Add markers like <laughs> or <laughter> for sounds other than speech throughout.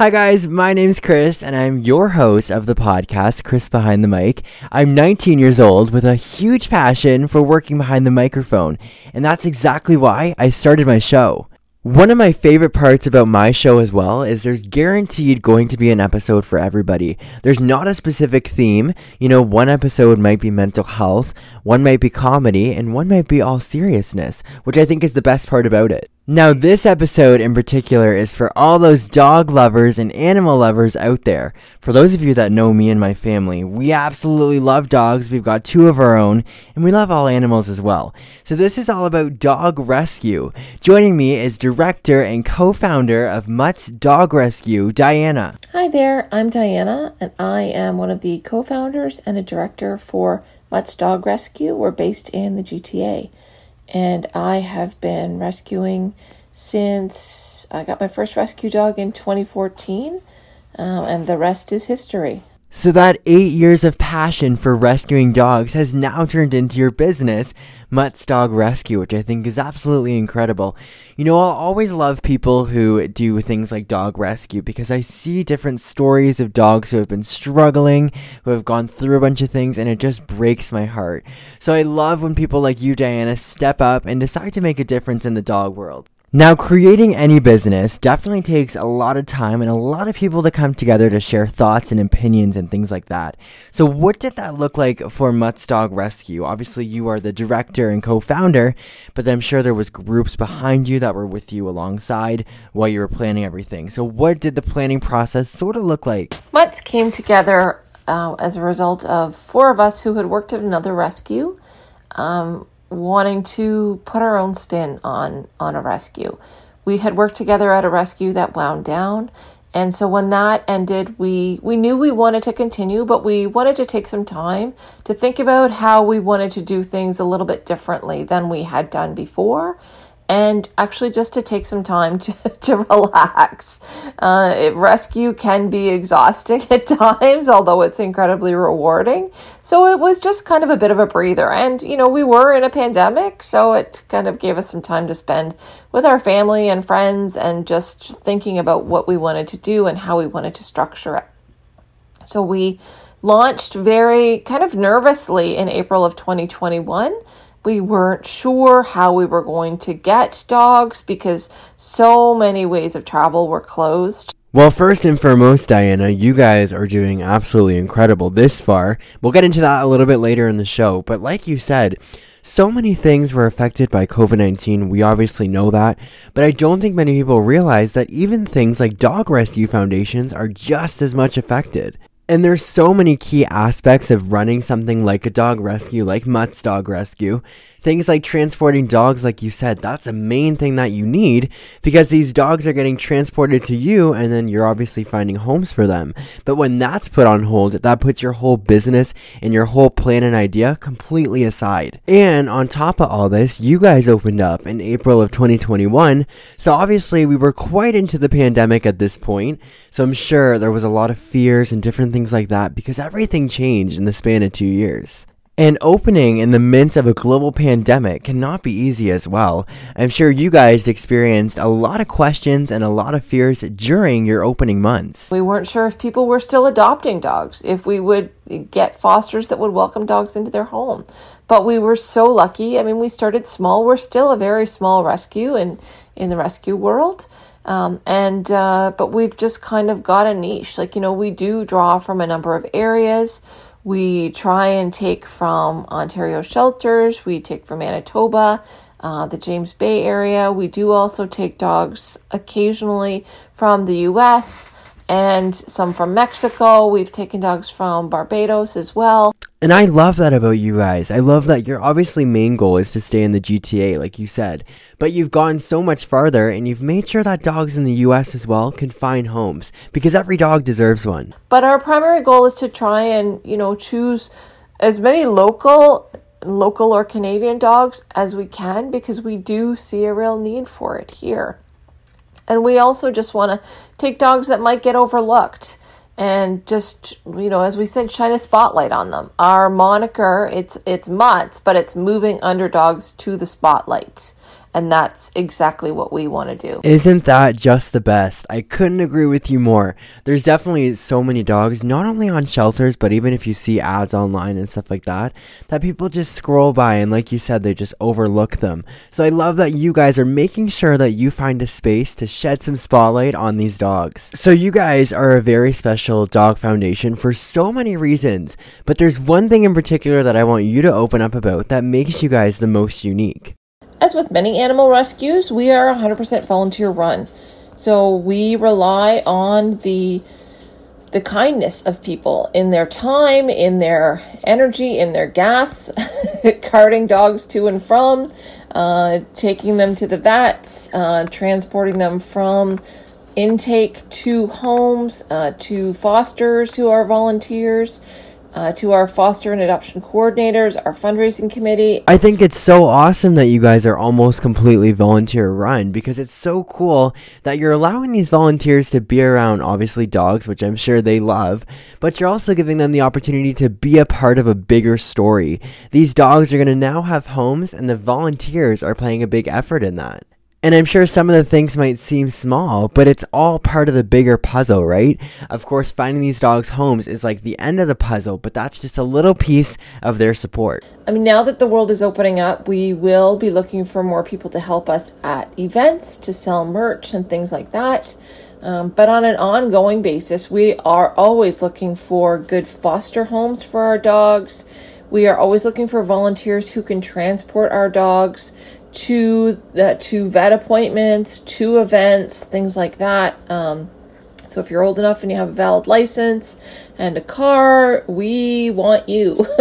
Hi, guys. My name's Chris, and I'm your host of the podcast, Chris Behind the Mic. I'm 19 years old with a huge passion for working behind the microphone, and that's exactly why I started my show. One of my favorite parts about my show as well is there's guaranteed going to be an episode for everybody. There's not a specific theme. You know, one episode might be mental health, one might be comedy, and one might be all seriousness, which I think is the best part about it. Now, this episode in particular is for all those dog lovers and animal lovers out there. For those of you that know me and my family, we absolutely love dogs. We've got two of our own, and we love all animals as well. So, this is all about dog rescue. Joining me is director and co founder of Mutt's Dog Rescue, Diana. Hi there, I'm Diana, and I am one of the co founders and a director for Mutt's Dog Rescue. We're based in the GTA and I have been rescuing since I got my first rescue dog in 2014, um, and the rest is history. So that eight years of passion for rescuing dogs has now turned into your business, Mutt's Dog Rescue, which I think is absolutely incredible. You know, I'll always love people who do things like dog rescue because I see different stories of dogs who have been struggling, who have gone through a bunch of things, and it just breaks my heart. So I love when people like you, Diana, step up and decide to make a difference in the dog world. Now, creating any business definitely takes a lot of time and a lot of people to come together to share thoughts and opinions and things like that. So, what did that look like for Mutt's Dog Rescue? Obviously, you are the director and co-founder, but I'm sure there was groups behind you that were with you alongside while you were planning everything. So, what did the planning process sort of look like? Mutt's came together uh, as a result of four of us who had worked at another rescue. Um, wanting to put our own spin on on a rescue. We had worked together at a rescue that wound down, and so when that ended, we we knew we wanted to continue, but we wanted to take some time to think about how we wanted to do things a little bit differently than we had done before and actually just to take some time to, <laughs> to relax. Uh, rescue can be exhausting <laughs> at times, although it's incredibly rewarding. So it was just kind of a bit of a breather. And, you know, we were in a pandemic, so it kind of gave us some time to spend with our family and friends and just thinking about what we wanted to do and how we wanted to structure it. So we launched very kind of nervously in April of 2021 we weren't sure how we were going to get dogs because so many ways of travel were closed. Well, first and foremost, Diana, you guys are doing absolutely incredible this far. We'll get into that a little bit later in the show, but like you said, so many things were affected by COVID 19. We obviously know that, but I don't think many people realize that even things like dog rescue foundations are just as much affected. And there's so many key aspects of running something like a dog rescue, like Mutt's Dog Rescue, Things like transporting dogs, like you said, that's a main thing that you need because these dogs are getting transported to you and then you're obviously finding homes for them. But when that's put on hold, that puts your whole business and your whole plan and idea completely aside. And on top of all this, you guys opened up in April of 2021. So obviously we were quite into the pandemic at this point. So I'm sure there was a lot of fears and different things like that because everything changed in the span of two years. And opening in the midst of a global pandemic cannot be easy as well. I'm sure you guys experienced a lot of questions and a lot of fears during your opening months. We weren't sure if people were still adopting dogs, if we would get fosters that would welcome dogs into their home. But we were so lucky. I mean, we started small. We're still a very small rescue in, in the rescue world. Um, and uh, but we've just kind of got a niche. Like you know, we do draw from a number of areas. We try and take from Ontario shelters, we take from Manitoba, uh, the James Bay area. We do also take dogs occasionally from the US and some from Mexico. We've taken dogs from Barbados as well. And I love that about you guys. I love that your obviously main goal is to stay in the GTA, like you said. But you've gone so much farther and you've made sure that dogs in the US as well can find homes because every dog deserves one. But our primary goal is to try and, you know, choose as many local local or Canadian dogs as we can because we do see a real need for it here. And we also just want to take dogs that might get overlooked and just you know as we said shine a spotlight on them. Our moniker it's it's mutts but it's moving underdogs to the spotlight And that's exactly what we want to do. Isn't that just the best? I couldn't agree with you more. There's definitely so many dogs, not only on shelters, but even if you see ads online and stuff like that, that people just scroll by and, like you said, they just overlook them. So I love that you guys are making sure that you find a space to shed some spotlight on these dogs. So you guys are a very special dog foundation for so many reasons, but there's one thing in particular that I want you to open up about that makes you guys the most unique. As with many animal rescues, we are 100% volunteer run. So we rely on the the kindness of people in their time, in their energy, in their gas, <laughs> carting dogs to and from, uh, taking them to the vets, uh, transporting them from intake to homes, uh, to fosters who are volunteers uh, to our foster and adoption coordinators, our fundraising committee. I think it's so awesome that you guys are almost completely volunteer run because it's so cool that you're allowing these volunteers to be around, obviously, dogs, which I'm sure they love, but you're also giving them the opportunity to be a part of a bigger story. These dogs are going to now have homes, and the volunteers are playing a big effort in that. And I'm sure some of the things might seem small, but it's all part of the bigger puzzle, right? Of course, finding these dogs homes is like the end of the puzzle, but that's just a little piece of their support. I mean, now that the world is opening up, we will be looking for more people to help us at events, to sell merch and things like that. Um, but on an ongoing basis, we are always looking for good foster homes for our dogs. We are always looking for volunteers who can transport our dogs to the, to vet appointments, to events, things like that. Um, so if you're old enough and you have a valid license and a car, we want you. <laughs>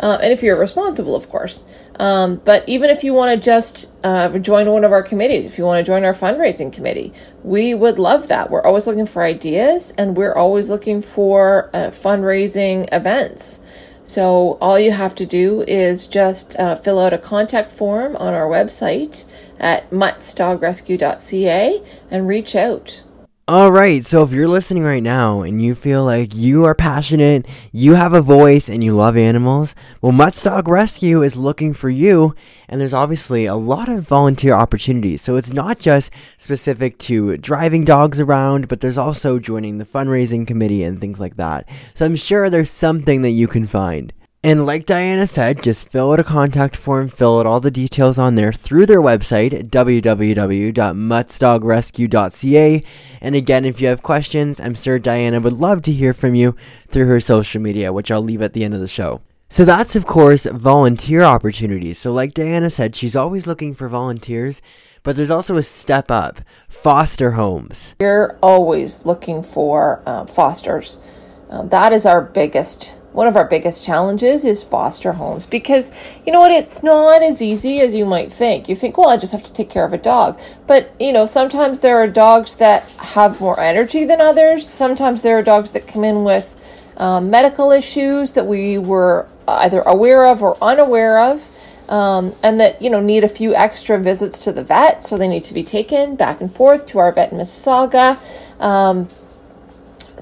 uh, and if you're responsible, of course. Um, but even if you want to just uh, join one of our committees, if you want to join our fundraising committee, we would love that. We're always looking for ideas and we're always looking for uh, fundraising events. So all you have to do is just uh, fill out a contact form on our website at muttsdogrescue.ca and reach out. All right, so if you're listening right now and you feel like you are passionate, you have a voice, and you love animals, well, Mutt's Dog Rescue is looking for you, and there's obviously a lot of volunteer opportunities. So it's not just specific to driving dogs around, but there's also joining the fundraising committee and things like that. So I'm sure there's something that you can find. And like Diana said, just fill out a contact form, fill out all the details on there through their website, www.muttsdogrescue.ca. And again, if you have questions, I'm sure Diana would love to hear from you through her social media, which I'll leave at the end of the show. So that's, of course, volunteer opportunities. So, like Diana said, she's always looking for volunteers, but there's also a step up foster homes. We're always looking for uh, fosters. Uh, that is our biggest one of our biggest challenges is foster homes because you know what it's not as easy as you might think. You think well i just have to take care of a dog. But you know sometimes there are dogs that have more energy than others. Sometimes there are dogs that come in with um, medical issues that we were either aware of or unaware of um, and that you know need a few extra visits to the vet. So they need to be taken back and forth to our vet in mississauga. Um,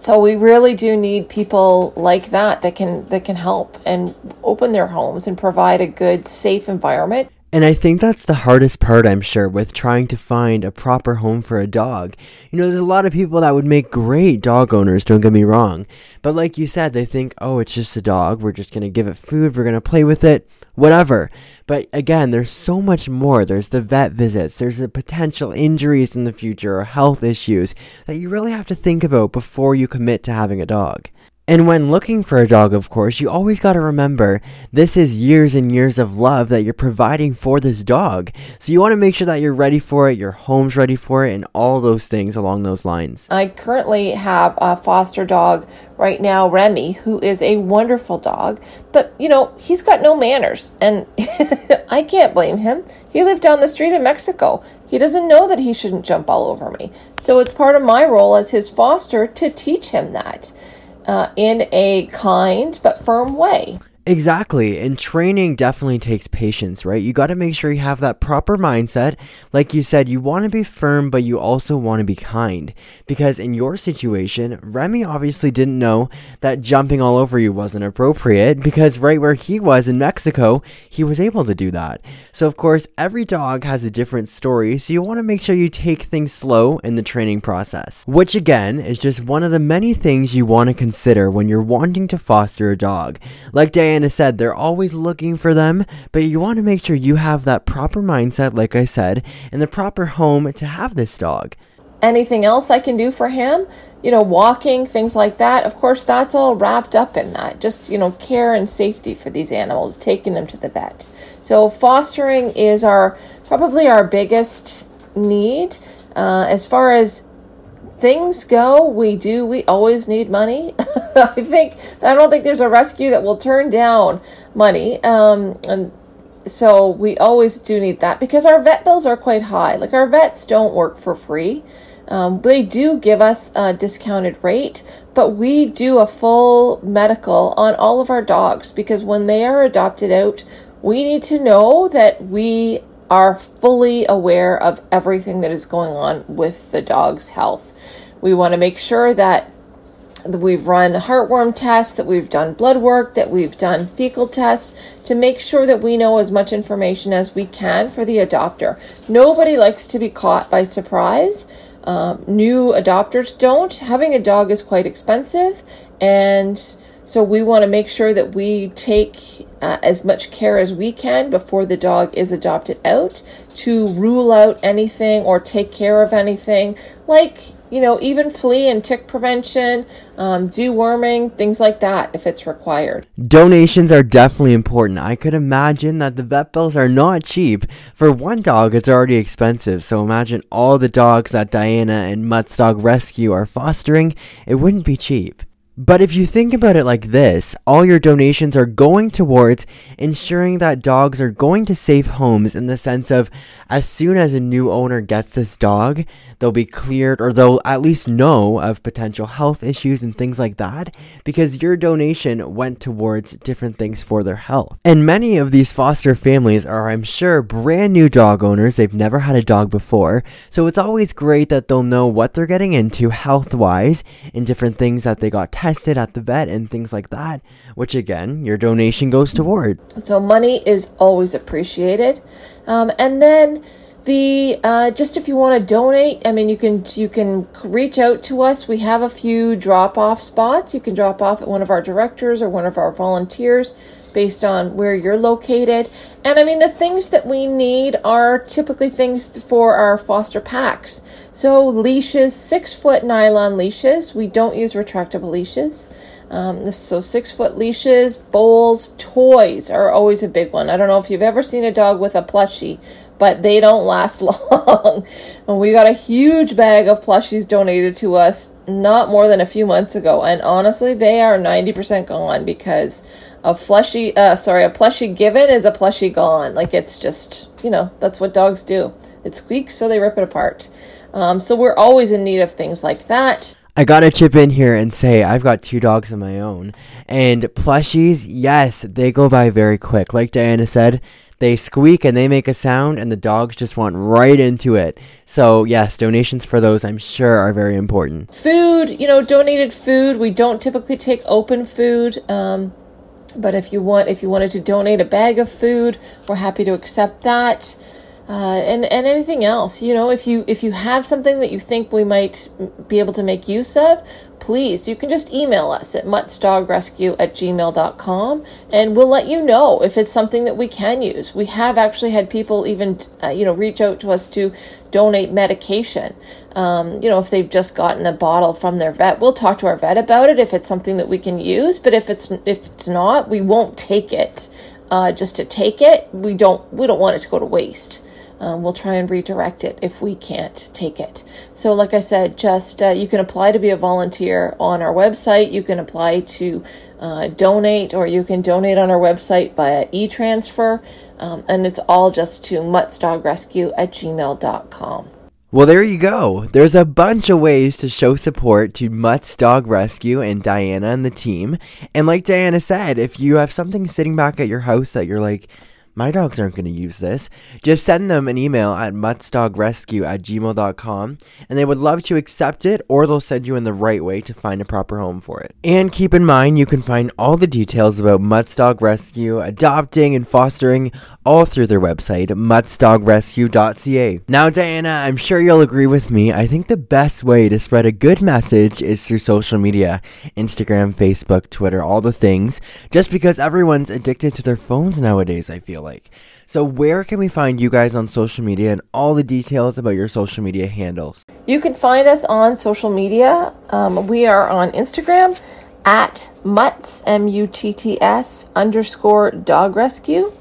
so we really do need people like that that can that can help and open their homes and provide a good safe environment and I think that's the hardest part, I'm sure, with trying to find a proper home for a dog. You know, there's a lot of people that would make great dog owners, don't get me wrong. But like you said, they think, oh, it's just a dog. We're just going to give it food. We're going to play with it, whatever. But again, there's so much more. There's the vet visits, there's the potential injuries in the future or health issues that you really have to think about before you commit to having a dog. And when looking for a dog, of course, you always got to remember this is years and years of love that you're providing for this dog. So you want to make sure that you're ready for it, your home's ready for it, and all those things along those lines. I currently have a foster dog right now, Remy, who is a wonderful dog, but you know, he's got no manners, and <laughs> I can't blame him. He lived down the street in Mexico. He doesn't know that he shouldn't jump all over me. So it's part of my role as his foster to teach him that uh, in a kind but firm way. Exactly. And training definitely takes patience, right? You got to make sure you have that proper mindset. Like you said, you want to be firm, but you also want to be kind. Because in your situation, Remy obviously didn't know that jumping all over you wasn't appropriate because right where he was in Mexico, he was able to do that. So, of course, every dog has a different story, so you want to make sure you take things slow in the training process. Which, again, is just one of the many things you want to consider when you're wanting to foster a dog. Like Diane Diana said, they're always looking for them, but you want to make sure you have that proper mindset, like I said, and the proper home to have this dog. Anything else I can do for him? You know, walking, things like that. Of course, that's all wrapped up in that. Just, you know, care and safety for these animals, taking them to the vet. So, fostering is our probably our biggest need. Uh, as far as things go, we do, we always need money. <laughs> I think, I don't think there's a rescue that will turn down money. Um, and so we always do need that because our vet bills are quite high. Like our vets don't work for free. Um, they do give us a discounted rate, but we do a full medical on all of our dogs because when they are adopted out, we need to know that we are fully aware of everything that is going on with the dog's health. We want to make sure that we've run heartworm tests, that we've done blood work, that we've done fecal tests to make sure that we know as much information as we can for the adopter. Nobody likes to be caught by surprise. Um, new adopters don't. Having a dog is quite expensive, and so we want to make sure that we take uh, as much care as we can before the dog is adopted out to rule out anything or take care of anything. Like you know even flea and tick prevention um, deworming things like that if it's required. Donations are definitely important. I could imagine that the vet bills are not cheap. For one dog it's already expensive. So imagine all the dogs that diana and mutt's dog rescue are fostering. It wouldn't be cheap but if you think about it like this, all your donations are going towards ensuring that dogs are going to safe homes in the sense of as soon as a new owner gets this dog, they'll be cleared or they'll at least know of potential health issues and things like that because your donation went towards different things for their health. And many of these foster families are, I'm sure, brand new dog owners. They've never had a dog before. So it's always great that they'll know what they're getting into health wise and different things that they got tested at the vet and things like that, which again, your donation goes toward. So money is always appreciated. Um, and then the uh, just if you want to donate, I mean, you can you can reach out to us. We have a few drop off spots. You can drop off at one of our directors or one of our volunteers based on where you're located. And I mean, the things that we need are typically things for our foster packs. So, leashes, six foot nylon leashes. We don't use retractable leashes. Um, so, six foot leashes, bowls, toys are always a big one. I don't know if you've ever seen a dog with a plushie, but they don't last <laughs> long. and we got a huge bag of plushies donated to us not more than a few months ago. And honestly, they are 90% gone because a fleshy uh sorry a plushie given is a plushie gone like it's just you know that's what dogs do it squeaks so they rip it apart um, so we're always in need of things like that I gotta chip in here and say I've got two dogs of my own, and plushies, yes, they go by very quick. Like Diana said, they squeak and they make a sound, and the dogs just want right into it. So, yes, donations for those I'm sure are very important. Food, you know, donated food. We don't typically take open food. Um, but if you want, if you wanted to donate a bag of food, we're happy to accept that. Uh, and and anything else, you know, if you if you have something that you think we might be able to make use of, please, you can just email us at muttsdogrescue at gmail.com and we'll let you know if it's something that we can use. We have actually had people even, uh, you know, reach out to us to donate medication. Um, you know, if they've just gotten a bottle from their vet, we'll talk to our vet about it if it's something that we can use. But if it's if it's not, we won't take it. Uh, just to take it, we don't we don't want it to go to waste um, we'll try and redirect it if we can't take it. So, like I said, just uh, you can apply to be a volunteer on our website. You can apply to uh, donate, or you can donate on our website via e transfer. Um, and it's all just to muttsdogrescue at gmail.com. Well, there you go. There's a bunch of ways to show support to Mutt's Dog Rescue and Diana and the team. And like Diana said, if you have something sitting back at your house that you're like, my dogs aren't going to use this. Just send them an email at muttsdogrescue at gmail.com and they would love to accept it or they'll send you in the right way to find a proper home for it. And keep in mind, you can find all the details about Mutt's Dog Rescue, adopting and fostering all through their website, muttsdogrescue.ca. Now, Diana, I'm sure you'll agree with me. I think the best way to spread a good message is through social media Instagram, Facebook, Twitter, all the things, just because everyone's addicted to their phones nowadays, I feel like. So, where can we find you guys on social media and all the details about your social media handles? You can find us on social media. Um, we are on Instagram at mutts m u t t s underscore dog rescue,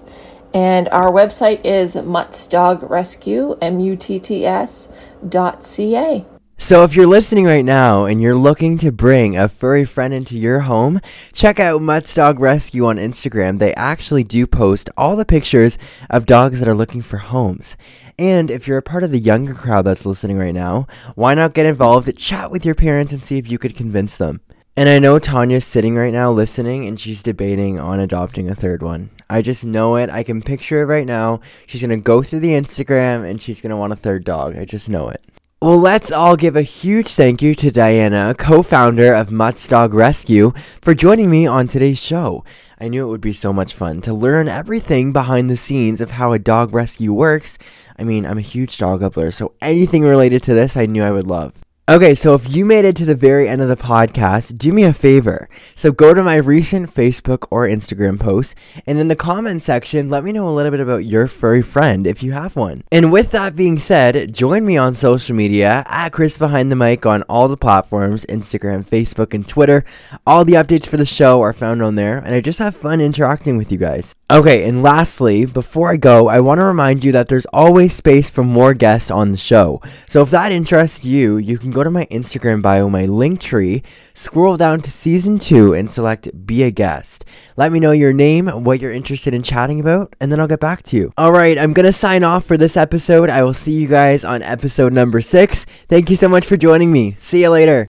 and our website is mutts dog rescue m u t t s dot c a. So, if you're listening right now and you're looking to bring a furry friend into your home, check out Mutt's Dog Rescue on Instagram. They actually do post all the pictures of dogs that are looking for homes. And if you're a part of the younger crowd that's listening right now, why not get involved, chat with your parents, and see if you could convince them? And I know Tanya's sitting right now listening and she's debating on adopting a third one. I just know it. I can picture it right now. She's going to go through the Instagram and she's going to want a third dog. I just know it. Well, let's all give a huge thank you to Diana, co founder of Mutt's Dog Rescue, for joining me on today's show. I knew it would be so much fun to learn everything behind the scenes of how a dog rescue works. I mean, I'm a huge dog lover, so anything related to this I knew I would love. Okay, so if you made it to the very end of the podcast, do me a favor. So go to my recent Facebook or Instagram posts, and in the comment section, let me know a little bit about your furry friend if you have one. And with that being said, join me on social media at Chris Behind the Mic on all the platforms Instagram, Facebook, and Twitter. All the updates for the show are found on there, and I just have fun interacting with you guys. Okay, and lastly, before I go, I want to remind you that there's always space for more guests on the show. So if that interests you, you can go to my Instagram bio, my link tree, scroll down to season two, and select Be a Guest. Let me know your name, what you're interested in chatting about, and then I'll get back to you. Alright, I'm gonna sign off for this episode. I will see you guys on episode number six. Thank you so much for joining me. See you later.